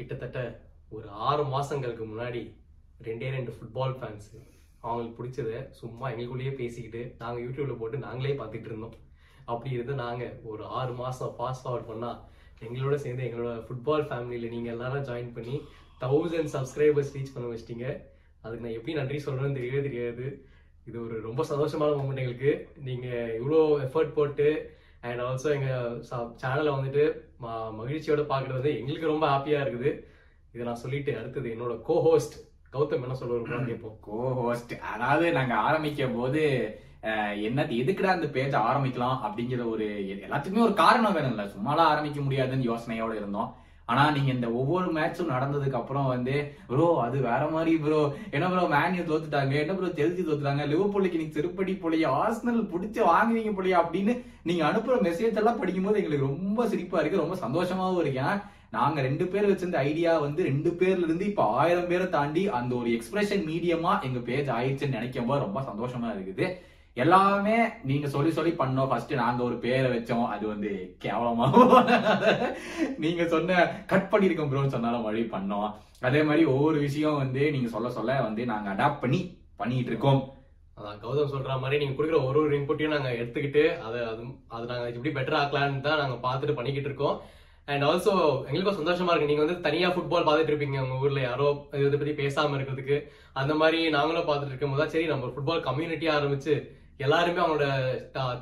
கிட்டத்தட்ட ஒரு ஆறு மாதங்களுக்கு முன்னாடி ரெண்டே ரெண்டு ஃபுட்பால் ஃபேன்ஸ் அவங்களுக்கு பிடிச்சத சும்மா எங்களுக்குள்ளேயே பேசிக்கிட்டு நாங்கள் யூடியூப்ல போட்டு நாங்களே பார்த்துட்டு இருந்தோம். அப்படி இருந்து நாங்கள் ஒரு ஆறு மாதம் ஃபாஸ்ட் ஃபார்வர்ட் பண்ணால் எங்களோட சேர்ந்து எங்களோட ஃபுட்பால் ஃபேமிலியில் நீங்கள் எல்லாரும் ஜாயின் பண்ணி தௌசண்ட் சப்ஸ்கிரைபர்ஸ் ரீச் பண்ண வச்சிட்டீங்க. அதுக்கு நான் எப்படி நன்றி சொல்கிறேன்னு தெரியவே தெரியாது. இது ஒரு ரொம்ப சந்தோஷமான மூமெண்ட் எங்களுக்கு. நீங்கள் இவ்வளோ எஃபர்ட் போட்டு அண்ட் ஆல்சோ எங்கள் சேனலை வந்துட்டு மகிழ்ச்சியோட பாக்குறது வந்து எங்களுக்கு ரொம்ப ஹாப்பியா இருக்குது. இதை நான் சொல்லிட்டு அடுத்தது என்னோட கோ ஹோஸ்ட் கௌதம் என்ன சொல்லுவோம் கேட்போம். கோ ஹோஸ்ட் அதாவது நாங்க ஆரம்பிக்கும் போது என்ன எதுக்குடா அந்த பேஜ் ஆரம்பிக்கலாம் அப்படிங்கிற ஒரு எல்லாத்துக்குமே ஒரு காரணம் வேணும்ல. சும்மாலாம் ஆரம்பிக்க முடியாதுன்னு யோசனையோட இருந்தோம். ஆனா நீங்க இந்த ஒவ்வொரு மேட்சும் நடந்ததுக்கு அப்புறம் வந்து ப்ரோ அது வேற மாதிரி ப்ரோ என்ன ப்ரோ மேன்யூ தோத்துட்டாங்க. என்ன ப்ரோ செல்சி தோத்துட்டாங்க. லிவர்பூலுக்கு நீங்க திருப்படி போலியா ஆர்சனல் பிடிச்சு வாங்குவீங்க போலியா அப்படின்னு நீங்க அனுப்புற மெசேஜ் எல்லாம் படிக்கும்போது எங்களுக்கு ரொம்ப சிரிப்பா இருக்கு. ரொம்ப சந்தோஷமாவும் இருக்கேன் நாங்க ரெண்டு பேர் வச்சிருந்த ஐடியா வந்து ரெண்டு பேர்ல இருந்து இப்ப ஆயிரம் பேரை தாண்டி அந்த ஒரு எக்ஸ்பிரஷன் மீடியமா எங்க பேஜ் ஆயிடுச்சுன்னு நினைக்கும் போது ரொம்ப சந்தோஷமா இருக்குது. எல்லாமே நீங்க சொல்லி சொல்லி பண்ணோம். ஃபர்ஸ்ட் நாங்க ஒரு பேரை வச்சோம். அது வந்து கேவலமா நீங்க சொன்ன கட் பண்ணிருக்கோம் ப்ரோன்னு சொன்னாலும் வழி பண்ணோம். அதே மாதிரி ஒவ்வொரு விஷயம் வந்து நீங்க சொல்ல சொல்ல வந்து நாங்க அடாப்ட் பண்ணி பண்ணிட்டு இருக்கோம். அதான் கௌதம் சொல்ற மாதிரி நீங்க கொடுக்குற ஒரு ஒரு இன்புட்டையும் நாங்க எடுத்துக்கிட்டு அதை அது அது நாங்க எப்படி பெட்டர் ஆக்கலான்னு தான் நாங்க பார்த்துட்டு பண்ணிக்கிட்டு இருக்கோம். அண்ட் ஆல்சோ எங்களுக்கும் சந்தோஷமா இருக்கு. நீங்க வந்து தனியா ஃபுட்பால் பார்த்துட்டு இருப்பீங்க. உங்க ஊர்ல யாரோ இதை பத்தி பேசாம இருக்கிறதுக்கு. அந்த மாதிரி நாங்களும் பார்த்துட்டு இருக்கும் போது சரி நம்ம ஃபுட்பால் கம்யூனிட்டி ஆரம்பிச்சு எல்லாருமே அவங்களோட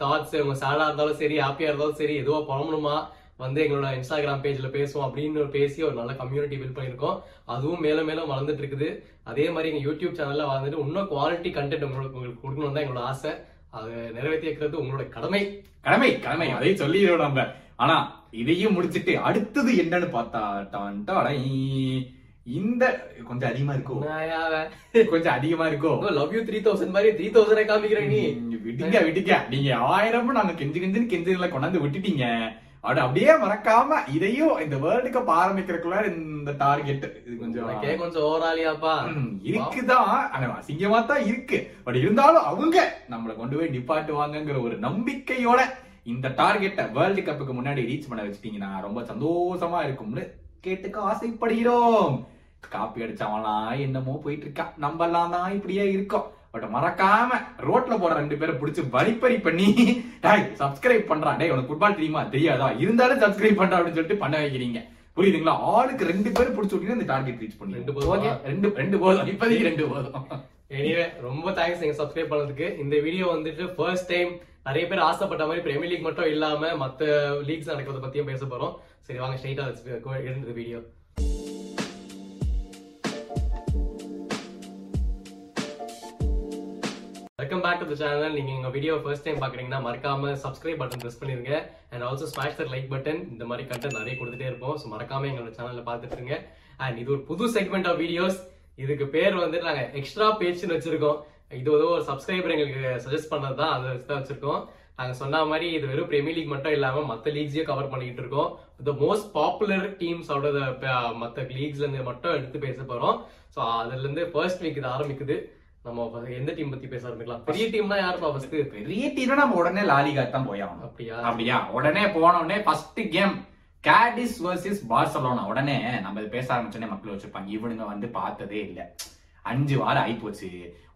தாட்ஸ் அவங்க சேடா இருந்தாலும் சரி ஹாப்பியா இருந்தாலும் சரி எதுவாக புறம்பணுமா வந்து எங்களோட இன்ஸ்டாகிராம் பேஜ்ல பேசுவோம் அப்படின்னு ஒரு பேசி ஒரு நல்ல கம்யூனிட்டி பில்ட் பண்ணியிருக்கோம். அதுவும் மேலும் மேலும் வளர்ந்துட்டு இருக்குது. அதே மாதிரி எங்க யூடியூப் சேனல்ல வந்துட்டு இன்னும் குவாலிட்டி கண்டென்ட் உங்களுக்கு உங்களுக்கு கொடுக்கணும் தான் எங்களோட ஆசை. அதை நிறைவேற்றியிருக்கிறது உங்களோட கடமை. கடமை கடமை. அதை சொல்லிடுறோம் நம்ம. ஆனா இதையும் முடிச்சிட்டு அடுத்தது என்னன்னு பார்த்தா டான் டாடை. இந்த கொஞ்சம் அதிகமா இருக்கும் கொஞ்சம் அதிகமா இருக்கும் லவ் யூ த்ரீ தௌசண்ட் மாதிரி த்ரீ தௌசண்ட் காமிக்கிற நீ. நீங்க விடுங்க விடுங்க நீங்க ஆயிரம் நாங்க கெஞ்சு கெஞ்சுன்னு கெஞ்சுல கொண்டாந்து விட்டுட்டீங்க. அட அப்படியே மறக்காம இதையும் இந்த வேர்ல்டு கப் ஆரம்பிக்கிறதுக்குள்ள இந்த டார்கெட் இது கொஞ்சம் கொஞ்சம் ஓவராலியாப்பா ம், இருக்குதான் அசிங்கமா தான் இருக்கு. பட் இருந்தாலும் அவங்க நம்மள கொண்டு போய் நிப்பாட்டுவாங்கங்கிற ஒரு நம்பிக்கையோட இந்த டார்கெட்டை வேர்ல்டு கப்புக்கு முன்னாடி ரீச் பண்ண வச்சிட்டீங்கன்னா ரொம்ப சந்தோஷமா இருக்கும்னு கேட்டுக்க ஆசைப்படுகிறோம். காப்பி அடிச்சவன்லாம் என்னமோ போயிட்டு இருக்கா நம்ம எல்லாம் தான் இப்படியே இருக்கோம். பட் மறக்காம ரோட்ல போற ரெண்டு பேரை பிடிச்சு வழிப்பறி பண்ணி டாய் சப்ஸ்கிரைப் பண்றான் டேய் உனக்கு ஃபுட்பால் தெரியுமா தெரியாதா? இருந்தாலும் சப்ஸ்கிரைப் பண்றா அப்படின்னு சொல்லிட்டு பண்ண வைக்கிறீங்க. புரியுதுங்களா? ஆளுக்கு ரெண்டு பேரும் பிடிச்சு விட்டீங்கன்னா இந்த டார்கெட் ரீச் பண்ணி ரெண்டு போதுமா? ஓகே ரெண்டு ரெண்டு போதும். இப்போதைக்கு ரெண்டு போதும். எனிவே ரொம்ப தேங்க்ஸ் நீங்க சப்ஸ்கிரைப் பண்ணதுக்கு. இந்த வீடியோ வந்துட்டு ஃபர்ஸ்ட் டைம் நிறைய பேர் ஆசைப்பட்ட மாதிரி பிரீமியர் லீக் மட்டும் இல்லாம மத்த லீக்ஸ் நடக்கிறத பத்தியும் பேச போறோம். சரி வாங்க ஸ்ட்ரைட்டா இருந்தது வீடியோ டு த சேனல் நீங்க எங்க வீடியோ ஃபர்ஸ்ட் டைம் பாக்குறீங்கன்னா மறக்காம சப்ஸ்கிரைப் பட்டன் பிரஸ் பண்ணிருங்க. And also smash that like button இந்த மாதிரி கண்டென்ட் நிறைய கொடுத்துட்டே இருப்போம். ஸோ மறக்காம எங்களோட சேனல்ல பார்த்துட்டு இருங்க. அண்ட் இது ஒரு புது செக்மெண்ட் ஆஃப் வீடியோஸ் இதுக்கு பேர் வந்து நாங்க எக்ஸ்ட்ரா பேஜ்னு வச்சிருக்கோம். இது ஏதோ ஒரு சப்ஸ்கிரைபர் எங்களுக்கு சஜஸ்ட் பண்ணது தான் அதை வச்சு தான் வச்சிருக்கோம். நாங்க சொன்ன மாதிரி இது வெறும் பிரீமியர் லீக் மட்டும் இல்லாம மற்ற லீக்ஸையும் கவர் பண்ணிட்டு இருக்கோம். The most popular teams out மற்ற லீக்ஸ்ல இருந்து மட்டும் எடுத்து பேச போறோம். ஸோ அதுல இருந்து ஃபர்ஸ்ட் வீக் இது ஆரம்பிக்குது. நம்ம எந்த டீம் பத்தி பேச ஆரம்பிக்கலாம்? பெரிய டீம்னா யாருப்பா ஃபர்ஸ்ட் பெரிய டீம் நம்ம உடனே லாலிகா தான் போய் ஆகணும். அப்படியா? அப்படியா? உடனே போன உடனே first game Cadiz versus Barcelona உடனே நம்ம பேச ஆரம்பிச்சோடனே மக்கள் வச்சிருப்பாங்க. இவனுங்க வந்து பார்த்ததே இல்ல. அஞ்சு வாரம் ஆயிப்போச்சு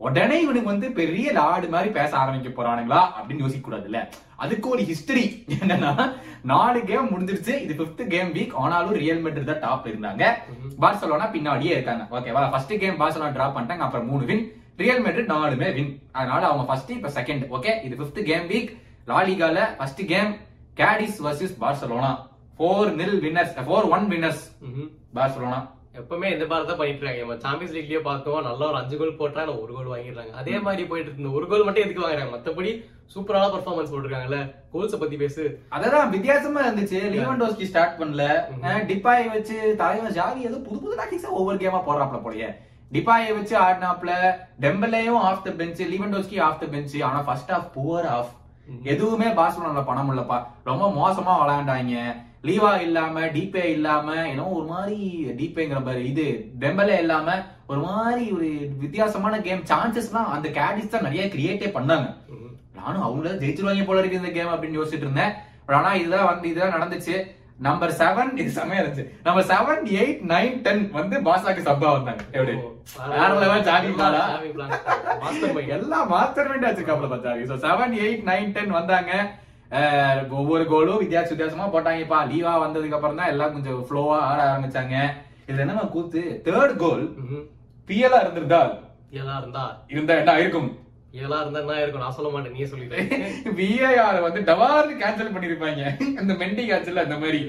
உடனே இவனுக்கு வந்து பெரிய லாடு மாதிரி பேச ஆரம்பிக்க போறானுங்களா? அப்படின்னு யோசிக்க கூடாதுல்ல அதுக்கு ஒரு ஹிஸ்டரி என்னன்னா நாலு கேம் முடிஞ்சிருச்சு. இது பிப்த் கேம் வீக் ஆனாலும் ரியல் மெட்ரிட் தான் டாப் இருந்தாங்க. பார்சலோனா பின்னாடியே இருக்காங்க. ஓகேவா ஃபர்ஸ்ட் கேம் பார்சலோனா டிரா பண்ணிட்டாங்க. அப்புறம் மூணு வின் ரியல் மெட்ரிட் நாலுமே வின் அதனால அவங்க ஃபர்ஸ்ட் இப்ப செகண்ட் ஓகே இது fifth game week லாலிகால first game Cadiz versus Barcelona four nil winners four one winners. Barcelona எப்பவுமே இந்த மாதிரி தான் பண்ணிட்டு இருக்காங்க நம்ம சாம்பியன்ஸ் லீக்லயே பார்த்தோம். நல்லா ஒரு அஞ்சு கோல் போட்டா ஒரு கோல் வாங்கிடுறாங்க. அதே மாதிரி போயிட்டு இருக்கு. இந்த ஒரு கோல் மட்டும் எதுக்கு வாங்குறாங்க? மத்தபடி சூப்பரான பர்ஃபார்மன்ஸ் போட்டிருக்காங்கல்ல. கோல்ஸ பத்தி பேசு. அததான் வித்தியாசமா இருந்துச்சு. லீவன்டோஸ்கி ஸ்டார்ட் பண்ணல. டிபாய் வச்சு தலைவர் ஜாவி ஏதோ புது புது டாக்டிக்ஸா ஒவ்வொரு கேமா போடுறாப்ல போலயே. டிபாயை வச்சு ஆடினாப்ல டெம்பலேயும் off the bench Lewandowski off the bench ஆனா ஃபர்ஸ்ட் ஆஃப் புவர் ஆஃப் எதுவுமே பார்சலோனால பணம் இல்லப்பா. ரொம்ப மோசமா விளையாண்டாங்க. லீவா இல்லாம டிபே இல்லாம ஏன்னோ ஒரு மாதிரி டிபேங்கிற மாதிரி இது டெம்பலே இல்லாம ஒரு மாதிரி ஒரு வித்தியாசமான கேம் சான்சஸ்லாம் அந்த கேடிஸ் தான் நிறைய கிரியேட்டே பண்ணாங்க. நானும் அவங்கள ஜெயிச்சிருவாங்க போல இருக்கு இந்த கேம் அப்படின்னு யோசிச்சுட்டு இருந்தேன். ஆனா இதுதான் வந்து இதுதான் நடந்துச்சு. நம்பர் செவன் இது செமையா இருந்துச்சு. Number seven eight nine ten வந்து பாசாக்கு சப்பா வந்தாங்க. எப்படி? வேற பாலா. மாஸ்டர் மைண்ட் எல்லாம் மாஸ்டர் மைண்ட் வச்சிருக்காப்ல பார்த்தாங்க so seven eight nine ten வந்தாங்க. ஒவ்வொரு கோலும் வித்தியாச வித்தியாசமா போட்டாங்கப்பா லீவா வந்ததுக்கு அப்புறம் தான் எல்லாம் கொஞ்சம் ஃப்ளோவா ஆட ஆரம்பிச்சாங்க. இதுல என்னமா கூத்து? தேர்ட் கோல் பிஎலா இருந்திருந்தால் இதெல்லாம் இருந்தா இருந்தா என்ன இருக்கும் இதெல்லாம் இருந்தா என்ன இருக்கும் நான் சொல்ல மாட்டேன். நீயே சொல்லிட்டேன் விஏஆர் வந்து டவார்னு கேன்சல் பண்ணிருப்பாங்க. அந்த மெண்டி காய்ச்சல் அந்த மாதிரி.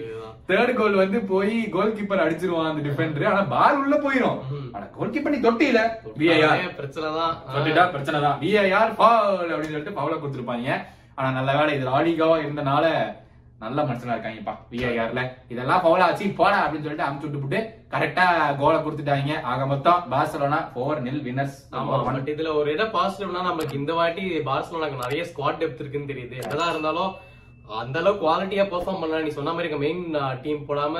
தேர்ட் கோல் வந்து போய் கோல் கீப்பர் அடிச்சிருவான் அந்த டிஃபெண்டர் ஆனா பால் உள்ள போயிரும். ஆனா கோல் கீப்பர் நீ தொட்டில விஏஆர் பிரச்சனை தான் தொட்டிட்டா பிரச்சனை தான் விஏஆர் ஃபால் அப்படின்னு சொல்லிட்டு பவுல கொடுத்துருப்பாங்க. ஆனா நல்ல வேளை இது லாலிகாவா இருந்தனால நல்ல மனுஷனா இருக்காங்கப்பா. விஐஆர்ல இதெல்லாம் ஃபவுல் ஆச்சு. போடா அப்படின்னு சொல்லிட்டு அமுச்சு விட்டு கரெக்டா கோலை கொடுத்துட்டாங்க. ஆக மொத்தம் Barcelona four nil winners but இதுல ஒரு இடம் பாசிட்டிவ்னா நமக்கு இந்த வாட்டி பார்சலோனாக்கு நிறைய ஸ்குவாட் டெப்த் இருக்குன்னு தெரியுது. என்னதான் இருந்தாலும் அந்த அளவுக்கு குவாலிட்டியா பெர்ஃபார்ம் பண்ணலாம் நீ சொன்ன மாதிரி மெயின் டீம் போடாம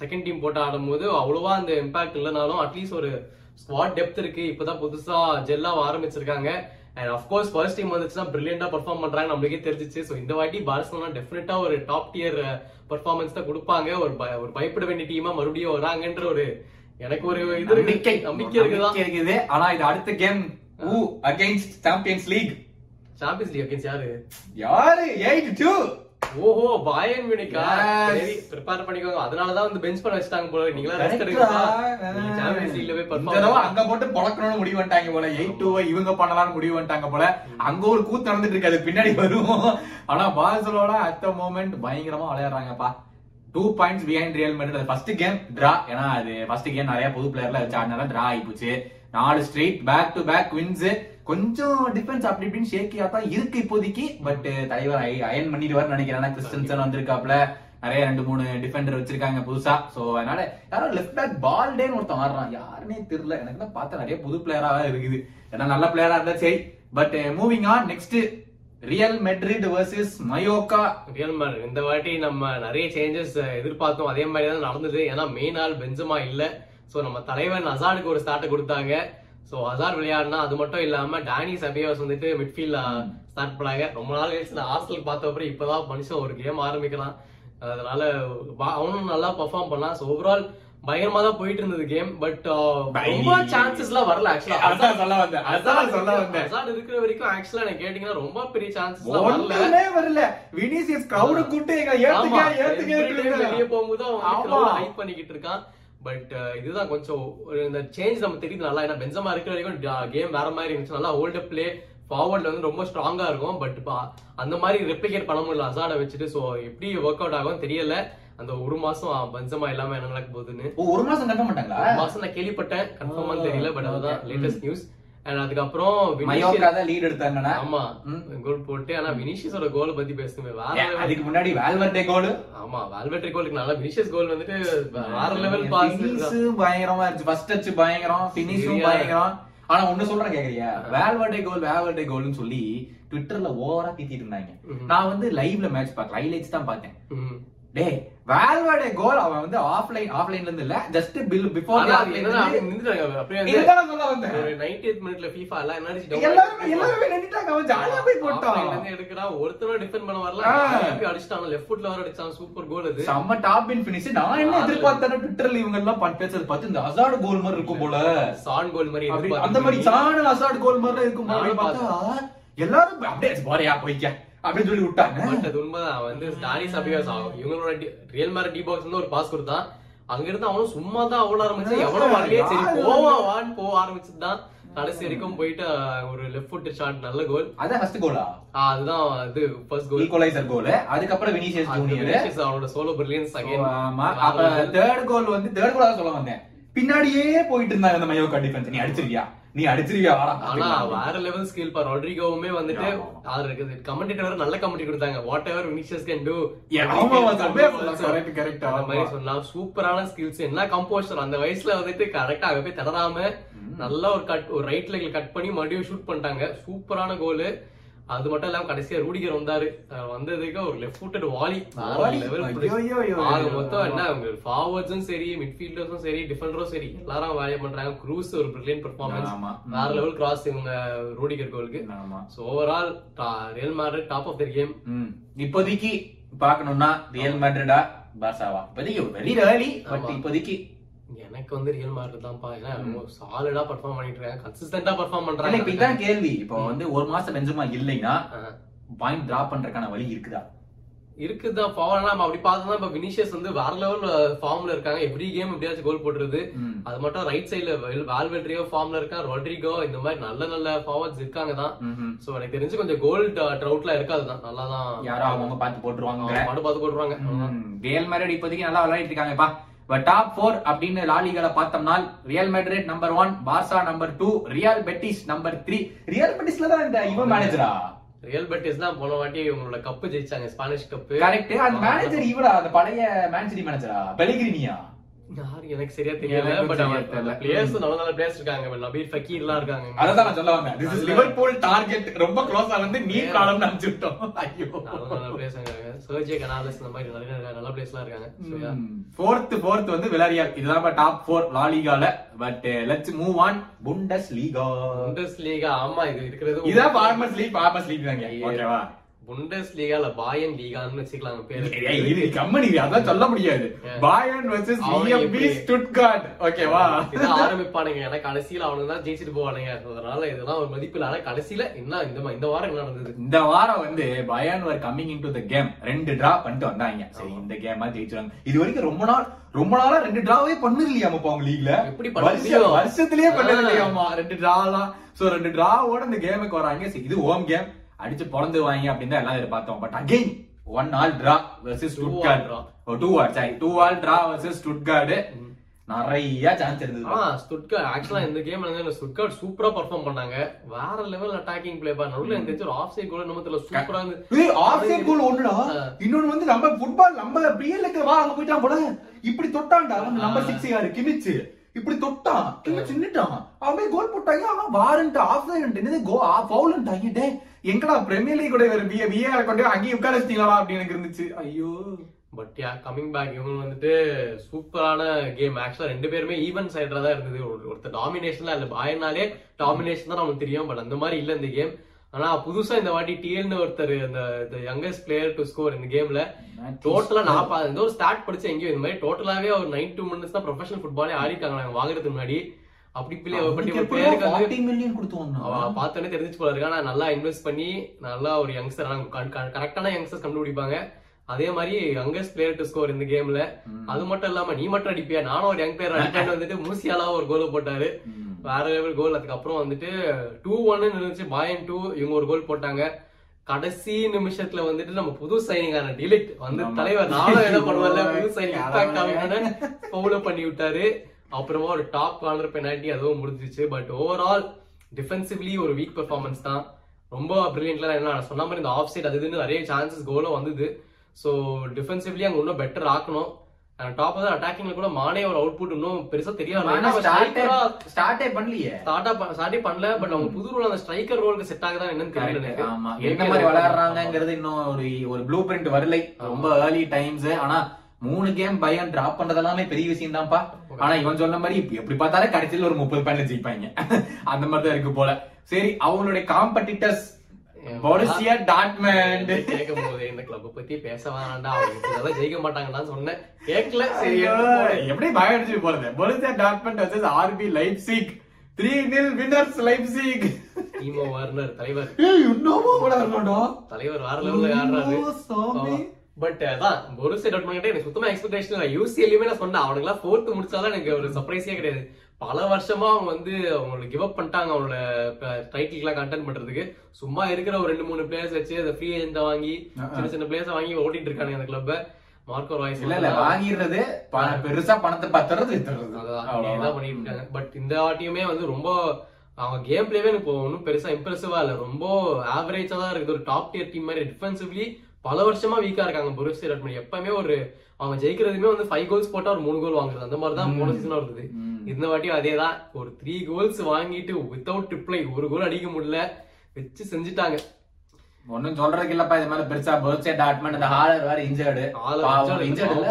செகண்ட் டீம் போட்டு ஆடும்போது அவ்வளவா அந்த இம்பாக்ட் இல்லைனாலும் அட்லீஸ்ட் ஒரு ஸ்குவாட் டெப்த் இருக்கு. இப்பதான் புதுசா ஜெல்லா ஆரம்பிச்சிருக்காங்க. அண்ட் அஃப்கோர்ஸ் ஃபர்ஸ்ட் டீம் வந்துச்சுன்னா பிரில்லியண்டா பெர்ஃபார்ம் பண்றாங்க நம்மளுக்கே தெரிஞ்சிச்சு. ஸோ இந்த வாட்டி பார்சலோனா டெஃபினட்டா ஒரு டாப் டியர் பெர்ஃபார்மன்ஸ் தான் கொடுப்பாங்க. ஒரு ஒரு பயப்பட வேண்டிய டீமா மறுபடியும் வராங்கன்ற ஒரு எனக்கு ஒரு இது. நம்பிக்கை. நம்பிக்கை இருக்குது ஆனா இது அடுத்த game uh against Champions League Champions League against யாரு? யாரு? எயிட் டூ ஓஹோ பாயன் மியூனிக்கா. சரி ப்ரிப்பேர் பண்ணிக்கோங்க. அதனால தான் வந்து பெஞ்ச் பண்ண வச்சிட்டாங்க போல. நீங்களா ரெஸ்ட். நீங்க சாம்பியன்ஸ் லீக்ல போய் பெர்ஃபார்ம் அங்க போட்டு பொழக்கணும்னு முடிவு பண்ணிட்டாங்க போல. எயிட் டூ இவங்க பண்ணலாம்னு முடிவு பண்ணிட்டாங்க போல. அங்க ஒரு கூத்து நடந்துட்டு இருக்கு. அது பின்னாடி வரும் ஆனா பார்சலோனா அத்த மோமெண்ட் பயங்கரமா விளையாடுறாங்கப்பா. Two points behind Real Madrid first game draw ஏன்னா அது ஃபர்ஸ்ட் கேம் நிறைய புது பிளேயர்ல வச்சு ஆடினால டிரா ஆகி போச்சு. நாலு straight back to back wins கொஞ்சம் டிஃபென்ஸ் அப்படி இப்படின்னு ஷேக்கியா தான் இருக்கு இப்போதைக்கு. பட் தலைவர் அயன் பண்ணிடுவார்னு நினைக்கிறேன். கிறிஸ்டன்சன் வந்திருக்காப்ல நிறைய ரெண்டு மூணு டிஃபெண்டர் வச்சிருக்காங்க புதுசா. சோ அதனால யாரோ லெஃப்ட் பேக் பால்டேன்னு ஒருத்தன் ஆடுறான். யாருன்னே தெரியல. எனக்கு தான் பார்த்தா நிறைய புது பிளேயரா இருக்குது. ஏன்னா நல்ல பிளேயரா இருந்தா சரி. But moving on next Real Madrid versus Mallorca real man இந்த வாட்டி நம்ம நிறைய சேஞ்சஸ் எதிர்பார்த்தோம். அதே மாதிரி தான் நடந்தது. ஏன்னா மெயின் ஆள் பெஞ்சமா இல்ல. சோ நம்ம தலைவன் நசானுக்கு ஒரு ஸ்டார்ட் கொடுத்தாங்க. சோ அசார் விளையாடினா அது மட்டும் இல்லாம டானி சபியாஸ் வந்துட்டு மிட்ஃபீல்ட்ல ஸ்டார்ட் பண்ணாங்க. ரொம்ப நாள் கழிச்சு நான் ஹாஸ்டல் பார்த்த அப்புறம் இப்பதான் மனுஷன் ஒரு கேம் ஆரம்பிக்கலாம் அதனால அவனும் நல்லா பெர்ஃபார்ம் பண்ணான். சோ ஓவரால் பயங்கரமா தான் போயிட்டு இருந்தது கேம் பட் ரொம்ப சான்சஸ் எல்லாம் வரல ஆக்சுவலா அதான் சொல்ல வந்தேன். அதான் சொல்ல வந்தேன். அசாட் இருக்கிற வரைக்கும் ஆக்சுவலா எனக்கு கேட்டீங்கன்னா ரொம்ப பெரிய சான்சஸ் வரல. வரல. வினிசியஸ் கிரவுட் கூட்டு எங்க ஏத்துங்க ஏத்துங்க வெளிய போகும்போது அவன். ஹைப் பண்ணிக்கிட்டு இருக்கான். பட் இதுதான் கொஞ்சம் இந்த சேஞ்ச் நம்ம தெரியுது நல்லா. ஏன்னா பென்சமா இருக்கிற வரைக்கும் கேம் வேற மாதிரி இருந்துச்சு. நல்லா ஹோல்ட் பிளே ஃபார்வர்ட்ல வந்து ரொம்ப ஸ்ட்ராங்கா இருக்கும். பட் அந்த மாதிரி ரெப்ளிகேட் பண்ண முடியல. அசாட வச்சுட்டு சோ எப்படி ஒர்க் அவுட் ஆகும் தெரியல. அந்த ஒரு மாசம் பென்சமா இல்லாம என்ன நடக்க போகுதுன்னு. ஒரு மாசம் கட்ட மாட்டாங்களா? மாசம் நான் கேள்விப்பட்டேன். கன்ஃபார்மா தெரியல பட் அதுதான். லேட்டஸ்ட் நியூஸ் அண்ட் அதுக்கப்புறம் மயோக்கா தான் லீட் எடுத்தாங்கன்னா ஆமா. கோல் போட்டு ஆனா வினிஷியஸோட கோல் பத்தி பேசுமே வேற. அதுக்கு முன்னாடி வேல்வர்டே கோல் ஆமா வால்வெட்ரி கோலுக்கு நல்லா வினிஷியஸ் கோல் வந்துட்டு வேற லெவல் பாஸ் பயங்கரமா இருந்துச்சு. ஃபர்ஸ்ட் டச் பயங்கரம் பினிஷும் சரியா. பயங்கரம். ஆனா ஒண்ணு சொல்றேன் கேக்குறியா? வேல்வர்டே கோல் வேல்வர்டே கோல்னு சொல்லி ட்விட்டர்ல ஓவரா திட்டிட்டு இருந்தாங்க. நான் வந்து லைவ்ல மேட்ச் பார்க்கல. ஹைலைட்ஸ் தான் பார்த்தேன். டேய் வேல்வர்டே கோல் அவன் வந்து ஆஃப்லைன் ஆஃப்லைன்ல இருந்து இல்ல ஜஸ்ட் பில் பிஃபோர் இதுதான் சொல்ல வந்தேன். எல்லாரும் எல்லாரும் நின்னுட்டாங்க அவன் ஜாலியா போய் போட்டான். சூப்பர் கோல் அது. செம்ம டாப் இன் பினிஷ் நான் என்ன எதிர்பார்த்தேன் ட்விட்டர்ல இவங்க எல்லாம் பண் பேசுறது பார்த்து இந்த அசாடு கோல் மாதிரி இருக்கும் போல. சான் கோல் மாதிரி. அந்த மாதிரி சாண அசாடு கோல் மாதிரி இருக்கும் போல. பார்த்தா எல்லாரும் அப்படியே போறியா போய்க்க. அப்படின்னு சொல்லி விட்டாங்க. உண்மைதான். வந்து டானி சபியாஸ் ஆகும் இவங்களோட ரியல் மேர டி பாக்ஸ் வந்து ஒரு பாஸ் கொடுத்தான் அங்க இருந்து அவனும் சும்மா தான் ஓட ஆரம்பிச்சு எவ்வளவு வரலையே சரி போவா வான்னு போக ஆரம்பிச்சுதான் கடைசி வரைக்கும் போயிட்டு ஒரு லெஃப்ட் ஃபுட் ஷாட் நல்ல கோல் அதான் ஃபர்ஸ்ட் கோலா அதுதான் இது ஃபர்ஸ்ட் கோல் ஈக்குவலைசர் கோல் அதுக்கப்புறம் வினிசியஸ் ஜூனியர் அவனோட solo brilliance again third goal வந்து தேர்ட் கோலா சொல்ல வந்தேன். பின்னாடியே போயிட்டு இருந்தாங்க இந்த மயோக்கா டிஃபென்ஸ் நீ அடிச்சிருவியா நீ அடிச்சிருவியா வாடா ஆனா வேற லெவல் ஸ்கில் பா. ரொட்ரிகோவுமே வந்துட்டு அது இருக்குது. கமெண்டேட்டர் வேற நல்ல கமெண்ட் கொடுத்தாங்க. Whatever Vinicius can do correct, அந்த. மாதிரி சொன்னா சூப்பரான ஸ்கில்ஸ் என்ன கம்போஸ்டர் அந்த வயசுல வந்துட்டு கரெக்டா அங்க போய் தடராம நல்லா ஒரு கட் ஒரு ரைட் லெக்ல கட் பண்ணி மறுபடியும் ஷூட் பண்ணிட்டாங்க. சூப்பரான கோல் அது மட்டும் இல்லாம கடைசியா ரூடிகர் வந்தாரு. வந்ததுக்கு ஒரு லெஃப்ட் ஃபுட்டட் வாலி ஆக. மொத்தம் என்ன ஃபார்வர்ட்ஸும் சரி மிட்ஃபீல்டர்ஸும் சரி டிஃபெண்டரும் சரி எல்லாரும் வேலையை பண்றாங்க. க்ரூஸ் ஒரு பிரில்லியன் பெர்ஃபார்மன்ஸ். வேற லெவல் கிராஸ் இவங்க Rudiger கோலுக்கு. So overall Real Madrid top of the game. இப்போதைக்கு பார்க்கணும்னா ரியல் மேட்ரிடா பார்சாவா இப்போதைக்கு வெரி ஏர்லி பட். இப்போதைக்கு எனக்கு வந்து ரியல் மார்க் தான்ப்பா. ஏன்னா சாலிடா பெர்ஃபார்ம் பண்ணிட்டு இருக்காங்க கன்சிஸ்டன்டா பெர்ஃபார்ம் இல்ல, இப்ப பண்றாங்க இதான் கேள்வி. இப்போ வந்து ஒரு மாசம் பெஞ்சமா இல்லைன்னா. பாயிண்ட் டிராப் பண்றதுக்கான வழி இருக்குதா? இருக்குதான் ஃபார்ம் நம்ம அப்படி பார்த்தா இப்ப வினிஷியஸ் வந்து வேற லெவல் ஃபார்ம்ல இருக்காங்க. எவ்ரி கேம் எப்படியாச்சும் கோல் போட்டுருது. அது மட்டும் ரைட் சைடுல வால்வெட்ரியோ ஃபார்ம்ல இருக்கான் ரொட்ரிகோ இந்த மாதிரி நல்ல நல்ல ஃபார்வர்ட்ஸ் இருக்காங்க தான். சோ எனக்கு தெரிஞ்சு கொஞ்சம் கோல் ட்ரவுட்ல இருக்காது தான். நல்லா தான் யாரோ அவங்க பார்த்து போட்டுருவாங்க மாடு பார்த்து போட்டுருவாங்க. ரியல் மேட்ரிட் இப்போதைக்கு நல்லா விளையாடிட்டு இருக்காங்கப்பா. டாப் ஃபோர் அப்படின்னு லாலிகளை பார்த்தோம்னா Real Madrid number one Barca number two Real Betis number three real பெட்டிஸ்ல தான் இந்த இவன் மேனேஜரா ரியல் பெட்டிஸ் தான் போன வாட்டி உங்களோட கப்பு ஜெயிச்சாங்க ஸ்பானிஷ் கப்பு கரெக்ட் அந்த மேனேஜர் இவரா? அந்த பழைய மேன் சிட்டி மேனேஜரா பெலிகிரினியா? யாரு? எனக்கு சரியா தெரியல. பட் சரியா. பிளேயர்ஸ் நல்ல நல்ல பிளேயர்ஸ் இருக்காங்க நபீர் ஃபக்கீர் எல்லாம் இருக்காங்க. அதான் நான் சொல்ல வந்தேன். திஸ் இஸ் லிவர்பூல் டார்கெட் ரொம்ப க்ளோஸா வந்து நீ ப்ராப்ளம் நினைச்சு விட்டோம் ஐயோ. நல்ல நல்ல பிளேயர்ஸ் இருக்காங்க. சர்ஜே கனாலஸ் இந்த மாதிரி நிறைய நல்ல பிளேஸ் எல்லாம் இருக்காங்க. Yeah. ஃபோர்த் ஃபோர்த் வந்து விலாரியால் இதுதான் top four லாலிகால but let's move on Bundesliga Bundesliga ஆமா இது இருக்கிறது இதான் ஃபார்மர்ஸ் லீக் ஃபார்மர்ஸ் லீக் தாங்க. ஓகேவா புண்டஸ் லீகால பாயன் லீகான்னு வச்சுக்கலாம் பேரு இது கம்பெனி அதான் சொல்ல முடியாது. Bayern versus VMP? ஸ்டுட்கார்ட் ஓகேவா இதான் ஆரம்பிப்பானுங்க. ஏன்னா கடைசியில அவனுங்க தான் ஜெயிச்சிட்டு போவானுங்க. அதனால இதெல்லாம் ஒரு மதிப்பு இல்ல ஆனா கடைசியில என்ன இந்த இந்த வாரம் என்ன நடந்தது? இந்த வாரம் வந்து Bayern were coming into the game ரெண்டு டிரா பண்ணிட்டு வந்தாங்க. சரி இந்த கேமா ஜெயிச்சிருவாங்க. இது வரைக்கும் ரொம்ப நாள் ரொம்ப நாளா ரெண்டு டிராவே பண்ணது இல்லையாமப்பா அவங்க லீக்ல எப்படி? வருஷத்திலேயே பண்ணது. இல்லையாமா ரெண்டு டிராலாம் சோ ரெண்டு டிராவோட இந்த கேமுக்கு வராங்க. சரி, இது ஹோம் கேம் அடிச்சு பிறந்துவாங்க அப்படின்னு தான் எல்லாம் எதிர்பார்த்தோம். But again one all draw versus Stuttgart two all sorry two all draw versus Stuttgart நிறைய சான்ஸ் இருந்தது. ஆ ஸ்டுட்கார்ட் ஆக்சுவலா இந்த கேம் வந்து ஸ்டுட்கார்ட் சூப்பரா பெர்ஃபார்ம் பண்ணாங்க. வேற லெவல் அட்டாக்கிங் பிளே பா நடுவுல எனக்கு தெரிஞ்ச ஒரு ஆஃப் சைட் கூட நம்ம தெரியல சூப்பரா இருந்து ஏய் ஆஃப் சைட் கோல் ஒண்ணுடா இன்னொன்னு வந்து நம்ம ஃபுட்பால் நம்ம பிரியலுக்கு வா அங்க போயிட்டான் போல. இப்படி தொட்டான்டா வந்து நம்பர் சிக்ஸ் யாரு? கிமிச்சு. இப்படி தொட்டான் கிமிச்சு நின்னுட்டான் அவன் கோல் போட்டாங்க அவன் வாரண்ட் ஆஃப் சைட் என்னது கோ ஃபவுல்ன்ட்டாங்க டே எங்கடா பிரீமியர் லீக் கூட ஒரு பிஏ பிஏ கொண்டு போய் அங்கேயே உட்கார வச்சிட்டீங்களா அப்படின்னு எனக்கு இருந்துச்சு. ஐயோ. பட் யா கமிங் பேக் இவங்க வந்துட்டு சூப்பரான கேம் ஆக்சுவலா ரெண்டு பேருமே ஈவன் சைடுல தான் இருந்தது. ஒரு- ஒருத்தர் டாமினேஷன்ல இல்ல பாயனாலே டாமினேஷன் தான் நமக்கு தெரியும். பட் அந்த மாதிரி இல்ல இந்த கேம் ஆனா புதுசா இந்த வாட்டி டிஎல்னு ஒருத்தர் இந்த யங்கஸ்ட் பிளேயர் டு ஸ்கோர் இந்த கேம்ல டோட்டலா பா- ஏதோ ஒரு ஸ்டார்ட் படிச்சேன் எங்கேயோ இந்த மாதிரி டோட்டலாவே ஒரு நைன் டூ மினிட்ஸ் தான் ப்ரொஃபஷனல் ஃபுட்பாலே ஆடிருக்காங்க. நாங்க வாங்குறதுக்கு முன்னாடி. அப்படி பார்த்தோன்னே தெரிஞ்சு போல இருக்கு. ஆனா நல்லா இன்வெஸ்ட் பண்ணி நல்லா ஒரு யங்ஸ்டர் கரெக்டான யங்ஸ்டர்ஸ் கண்டுபிடிப்பாங்க. அதே மாதிரி யங்கஸ்ட் பிளேயர் டு ஸ்கோர் இந்த கேம்ல அது மட்டும் இல்லாம நீ மட்டும் அடிப்பியா? நானும் ஒரு யங் பிளேயர் அடிப்பேன் வந்துட்டு மூசியாலா ஒரு கோல் போட்டாரு. வேற லெவல் கோல் அதுக்கப்புறம் வந்துட்டு டூ ஒன்னு இருந்துச்சு. பாயன் டூ இவங்க ஒரு கோல் போட்டாங்க. கடைசி நிமிஷத்துல வந்துட்டு நம்ம புது சைனிங் ஆன டிலிட் வந்து. தலைவர் நானும் என்ன பண்ணுவேன்ல புது சைனிங் பவுல பண்ணி விட்டாரு. அப்புறமா ஒரு டாப் கார்னர் பெனால்டி அதுவும் முடிஞ்சிச்சு. பட் ஓவரால் டிஃபென்சிவ்லி ஒரு வீக் பெர்ஃபார்மன்ஸ் தான். ரொம்ப பிரில்லியன்ட்லாம் என்ன நான் சொன்ன மாதிரி இந்த ஆஃப் சைட் அது இதுன்னு நிறைய சான்சஸ் கோலும் வந்தது. ஸோ டிஃபென்சிவ்லி அங்க இன்னும் பெட்டர் ஆக்கணும். டாப் தான் அட்டாக்கிங்ல கூட மானே ஒரு அவுட்புட் இன்னும் பெருசா தெரியாது. ஸ்டார்டே பண்ணலையே. ஸ்டார்டா பண்ணல பட் அவங்க புது ரோல் அந்த ஸ்ட்ரைக்கர் ரோலுக்கு செட் ஆகுதா என்னன்னு தெரியல ஆமா. என்ன மாதிரி விளையாடுறாங்கிறது இன்னும் ஒரு ஒரு ப்ளூ பிரிண்ட் வரலை. ரொம்ப ஏர்லி டைம்ஸ் ஆனா மூணு கேம் பையன் டிராப் பண்றதெல்லாமே பெரிய விஷயம் தான்ப்பா ஆனா இவன் சொன்ன மாதிரி இப்ப எப்படி பார்த்தாலும் கடைசியில் ஒரு முப்பது பாயிண்ட் ஜெயிப்பாங்க. அந்த மாதிரி தான் இருக்கு போல. சரி அவங்களுடைய காம்படிட்டர்ஸ் பொருசியா டாட்மண்ட் கேட்கும் போது? இந்த கிளப் பத்தி பேச வேணாம்டா அவங்க இதெல்லாம் ஜெயிக்க மாட்டாங்கன்னு சொன்னேன். கேட்கல. சரி. எப்படி பயம் அடிச்சு போறது? பொருசியா டாட்மண்ட் வச்சது RB Leipzig three nil winners Leipzig Timo Werner தலைவர். இன்னமும் கூட வரமாட்டா தலைவர் வேற லெவல்ல ஆடுறாரு. பட் அதான் ஒரு சைட் அவுட் பண்ணிட்டு எனக்கு சுத்தமா எக்ஸ்பெக்டேஷன் இல்லை. யூசிஎல்லையுமே நான் சொன்னேன். அவனுக்கு ஃபோர்த் முடிச்சாலும் எனக்கு ஒரு சர்ப்ரைஸே கிடையாது. பல வருஷமா அவங்க வந்து அவங்கள கிவ் அப் பண்ணிட்டாங்க அவங்களோட டைட்டில்லாம் கண்டென்ட் பண்றதுக்கு. சும்மா இருக்கிற ஒரு ரெண்டு மூணு பிளேயர்ஸ் வச்சு அந்த ஃப்ரீ ஏஜென்ட் வாங்கி சின்ன சின்ன பிளேயர்ஸ் வாங்கி ஓட்டிட்டு இருக்காங்க அந்த கிளப்ப மார்க்கோ ராய்ஸ் இல்ல இல்ல வாங்கிடுறது பெருசா பணத்தை பத்துறது அதான் பண்ணிட்டு இருக்காங்க பட் இந்த வாட்டியுமே வந்து ரொம்ப அவங்க கேம் பிளேவே எனக்கு ஒன்றும் பெருசா இம்ப்ரெசிவா இல்ல. ரொம்ப ஆவரேஜா தான் இருக்குது. ஒரு டாப் டியர் டீம் மாதிரி டிஃபென்சிவ்லி பல வருஷமா வீக்கா இருக்காங்க பொருசி ரெட்மண்ட் எப்பவுமே ஒரு அவங்க ஜெயிக்கிறதுமே வந்து ஃபைவ் கோல்ஸ் போட்டா ஒரு மூணு கோல் வாங்குறது. அந்த மாதிரி தான் போன சீசனும் இருந்தது. இந்த வாட்டியும் அதே தான் ஒரு த்ரீ கோல்ஸ் வாங்கிட்டு வித்தவுட் ட்ரிப்ளை ஒரு கோல் அடிக்க முடியல. வச்சு செஞ்சுட்டாங்க. ஒண்ணும் சொல்றதுக்கு இல்லப்பா இது மாதிரி பெருசா பர்த்டே டாட்மெண்ட் அந்த ஹாலர் வேற இன்ஜர்டு. இன்ஜர்டு.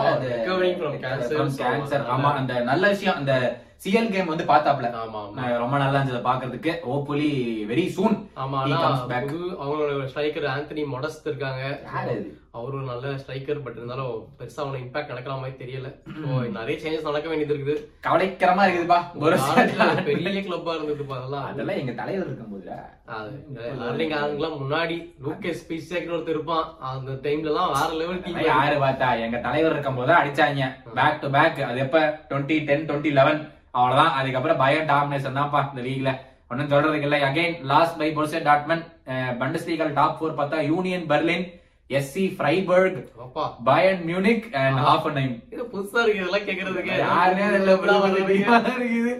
கேன்சர் ஆமா. அந்த நல்ல விஷயம் அந்த சிஎல் கேம் வந்து பார்த்தாப்ல ரொம்ப நல்லா இருந்தது பாக்குறதுக்கு ஹோப்ஃபுல்லி வெரி சூன் ஆமா அவங்களோட ஸ்ட்ரைக்கர் ஆந்தனி மொடஸ்ட் இருக்காங்க யாரு அது? அவர் ஒரு நல்ல ஸ்ட்ரைக்கர் பட் இருந்தாலும் பெருசா அவன இம்பாக்ட் நடக்கிற மாதிரி தெரியல. நிறைய சேஞ்சஸ் நடக்க வேண்டியது இருக்குது. கவலைக்கிரமா இருக்குதுப்பா. பெரிய கிளப்பா இருந்ததுப்பா அதெல்லாம். அதெல்லாம் எங்க தலைவர் இருக்கும்போதுடா அர்லிங் ஆரங்கெல்லாம் முன்னாடி லூக்கஸ் பிசேக்னு ஒருத்தர் இருப்பான். அந்த டைம்ல எல்லாம் வேற லெவல் யாரு பார்த்தா எங்க தலைவர் இருக்கும் போது அடிச்சாங்க பேக் டு பேக் அது எப்ப? டுவெண்ட்டி டென் டுவெண்ட்டி லெவன் அவ்வளவுதான். அதுக்கப்புறம் பயன் டாமினேஷன் தான்ப்பா இந்த லீக்ல ஒன்னும் சொல்றதுக்கு இல்ல. அகைன் லாஸ்ட் பை பொர்சே டாட்மன் பண்டஸ் லீகல் டாப் ஃபோர் பார்த்தா Union Berlin SC Freiburg Bayern Munich and Hoffenheim இது புதுசா இருக்கு இதெல்லாம் கேக்குறதுக்கு. bro. இருக்குது.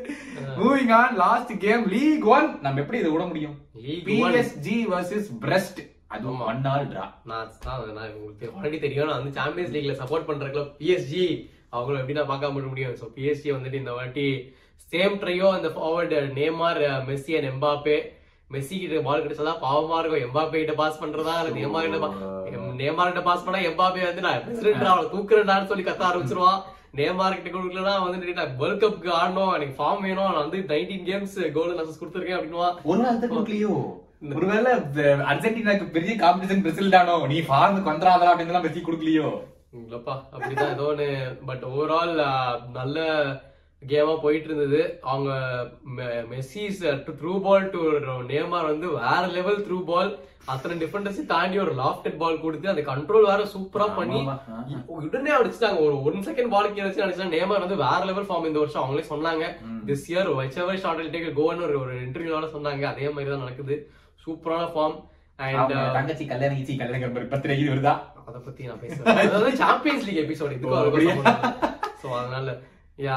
Moving on last game league one நம்ம எப்படி இதை விட முடியும். பிஎஸ்ஜி வர்சஸ் பிரஸ்ட் அதுவும் ஒன் ஆல் டிரா நான் நான் உங்களுக்கு ஆல்ரெடி தெரியும். நான் வந்து சாம்பியன்ஸ் லீக்ல சப்போர்ட் பண்ற கிளப் பிஎஸ்ஜி அவங்கள எப்படி நான் பார்க்காம விட முடியும்? ஸோ பிஎஸ்ஜி வந்துட்டு இந்த வாட்டி சேம் ட்ரையோ அந்த forward Neymar Messi and Mbappe Messi கிட்ட பால் கிடைச்சதா பாவமா இருக்கும். எம்பாப்பே கிட்ட பாஸ் பண்றதா? இல்ல நேமார் கிட்ட நேமார் கிட்ட பாஸ் பண்ணா எம்பாப்பே வந்து நான் பிரசிடென்ட் அவளை தூக்குறேன்டான்னு சொல்லி கத்த ஆரம்பிச்சிருவான். நேமார் கிட்ட கொடுக்கலனா வந்து வேர்ல்ட் கப்க்கு ஆடணும். எனக்கு ஃபார்ம் வேணும். நான் வந்து நைன்டீன் கேம்ஸ் கோல்டன் அசஸ் கொடுத்துருக்கேன் அப்படின்னுவா தான் கொடுக்கலையோ ஒருவேளை அர்ஜென்டினாக்கு பெரிய காம்படிஷன் பிரசில் தானோ? நீ ஃபார்முக்கு வந்துடாதா அப்படின்னு மெஸ்ஸி கொடுக்கலையோ? இல்லப்பா அப்படிதான். ஏதோ ஒன்று பட் ஓவரால் நல்ல கேமா போயிட்டு இருந்தது அவங்க Messi's through ball to Neymar வந்து வேற லெவல் த்ரூ பால். அத்தனை டிஃபெண்டர்ஸ் தாண்டி ஒரு லாஃப்டட் பால் கொடுத்து அந்த கண்ட்ரோல் வேற சூப்பரா பண்ணி. உடனே அடிச்சிட்டாங்க. ஒரு ஒன் செகண்ட் பால் கீழே அடிச்சா நேமார் வந்து வேற லெவல் ஃபார்ம் இந்த வருஷம் அவங்களே சொன்னாங்க. திஸ் இயர் வைச்சவர் ஷார்ட் டேக் கோன்னு ஒரு ஒரு இன்டர்வியூல சொன்னாங்க. அதே மாதிரி தான் நடக்குது சூப்பரான ஃபார்ம் அண்ட் தங்கச்சி கல்யாணம் ஈச்சி கல்யாணம் பர்த்டே இது வருதா அத பத்தி நான் பேசுறேன் சாம்பியன்ஸ் லீக் எபிசோட் சோ அதனால yeah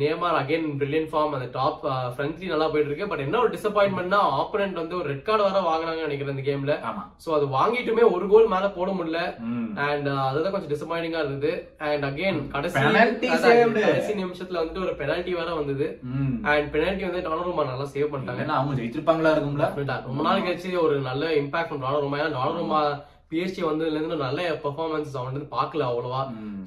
Neymar again brilliant form அந்த டாப் ஃப்ரண்ட்லி நல்லா போயிட்டு இருக்கு பட் என்ன ஒரு டிசப்பாயின்மெண்ட்னா ஆப்போனன்ட் வந்து ஒரு ரெட் கார்டு வர வாங்குனாங்கன்னு நினைக்கிறேன் இந்த கேம்ல சோ அது வாங்கிட்டுமே ஒரு கோல் மேல போட முடியல. அண்ட் அதுதான் கொஞ்சம் டிசப்பாயிண்டிங்கா இருந்தது. அண்ட் அகைன் கடைசி. கடைசி நிமிஷத்துல வந்துட்டு ஒரு பெனால்டி வேற வந்தது. அண்ட் பெனால்டி வந்து டானருமா நல்லா சேவ் பண்ணிட்டாங்க. ஏன்னா அவங்க ஜெயிச்சிருப்பாங்களா இருக்கும்ல. ரொம்ப நாள் கழிச்சு ஒரு நல்ல இம்பாக்ட் டானருமா ஏன்னா டானருமா பிஎஸ்டி வந்ததுல இருந்து நல்ல பெர்ஃபார்மன்ஸ் அவன் வந்து பார்க்கல அவ்வளவா.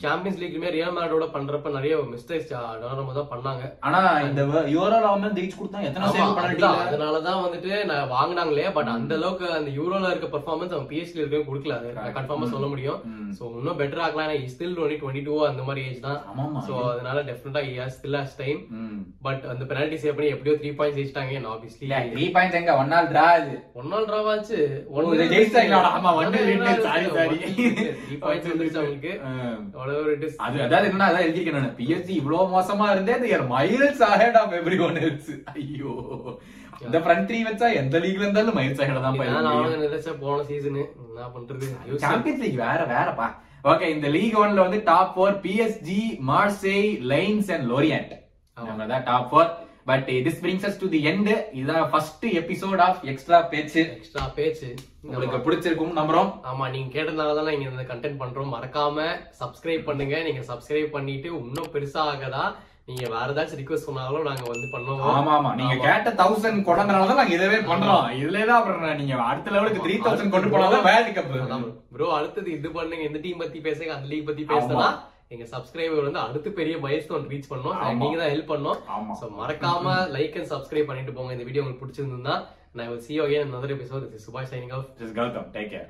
சாம்பியன்ஸ் லீக்லயுமே ரியல் மேடோட பண்றப்ப நிறைய மிஸ்டேக்ஸ் டானருமா தான் பண்ணாங்க. ஆனா இந்த யூரோல அவன் ஜெயிச்சு கொடுத்தா எத்தனை சேவ் அதுதான். பண்ணல அதனாலதான் வந்துட்டு நான் வாங்குனாங்களே பட் அந்த அளவுக்கு அந்த யூரோல இருக்க பெர்ஃபார்மன்ஸ் அவன் பிஎஸ்டி இருக்க கொடுக்கல. அது. கன்ஃபார்மா சொல்ல முடியும். சோ இன்னும் பெட்டர் ஆக்கலாம் ஏன்னா ஸ்டில் ஒன்லி டுவெண்ட்டி டூ அந்த மாதிரி ஏஜ் தான். சோ அதனால definitely still has time. But அந்த பெனால்டி சேவ் பண்ணி எப்படியோ த்ரீ பாயிண்ட்ஸ் ஜெயிச்சிட்டாங்க ஆப்வியஸ்லி த்ரீ பாயிண்ட்ஸ் எங்க? ஒன் நாள் டிரா இது ஒன் நாள் டிராவாச்சு ஓ, இது ஜெயிச்சிட்டாங்களா? ஆமா, one இவ்வளவு மோசமா இருந்தே miles ahead of everyone else ஐயோ. இந்த ஃப்ரண்ட் த்ரீ வச்சா எந்த லீக்ல இருந்தாலும் மைல்ஸ் அஹெட் தான் போன சீசனு என்ன பண்றது? சாம்பியன்ஸ் லீக் வேற வேறப்பா. ஓகே இந்த லீக் ஒன்ல வந்து top four PSG Marseille Lens and Lorient தான் top four but this brings us to the end இதான் ஃபர்ஸ்ட் எபிசோட் ஆஃப் எக்ஸ்ட்ரா பேச்சு எக்ஸ்ட்ரா பேச்சு உங்களுக்கு பிடிச்சிருக்கும் நம்புறோம். ஆமா நீங்க கேட்டதுனால தான் இங்க இந்த கண்டென்ட் பண்றோம். மறக்காம சப்ஸ்கிரைப் பண்ணுங்க. நீங்க சப்ஸ்கிரைப் பண்ணிட்டு இன்னும் பெருசா ஆகதா நீங்க வேற ஏதாச்சும் ரிக்வெஸ்ட் பண்ணாலும் நாங்க வந்து பண்ணுவோம். ஆமா ஆமா. நீங்க கேட்ட தௌசண்ட் கொண்டனால தான் நாங்க இதவே பண்றோம். இதுல தான் அப்புறம் நீங்க அடுத்த லெவலுக்கு த்ரீ தௌசண்ட் கொண்டு போனாதான் வேர்ல்டு கப் ப்ரோ அடுத்தது இது பண்ணுங்க. இந்த டீம் பத்தி பேசுங்க. அந்த லீக் பத்தி பேசுனா எங்க சப்ஸ்கிரைபர் வந்து அடுத்து பெரிய மைல்ஸ்டோன் ரீச் பண்ணோம். நீங்க தான் ஹெல்ப் பண்ணோம் சோ மறக்காம லைக் அண்ட் சப்ஸ்கிரைப் பண்ணிட்டு போங்க. இந்த வீடியோ உங்களுக்கு பிடிச்சிருந்தா நான் see again another episode. This is Subash signing off Just Gautam, take care.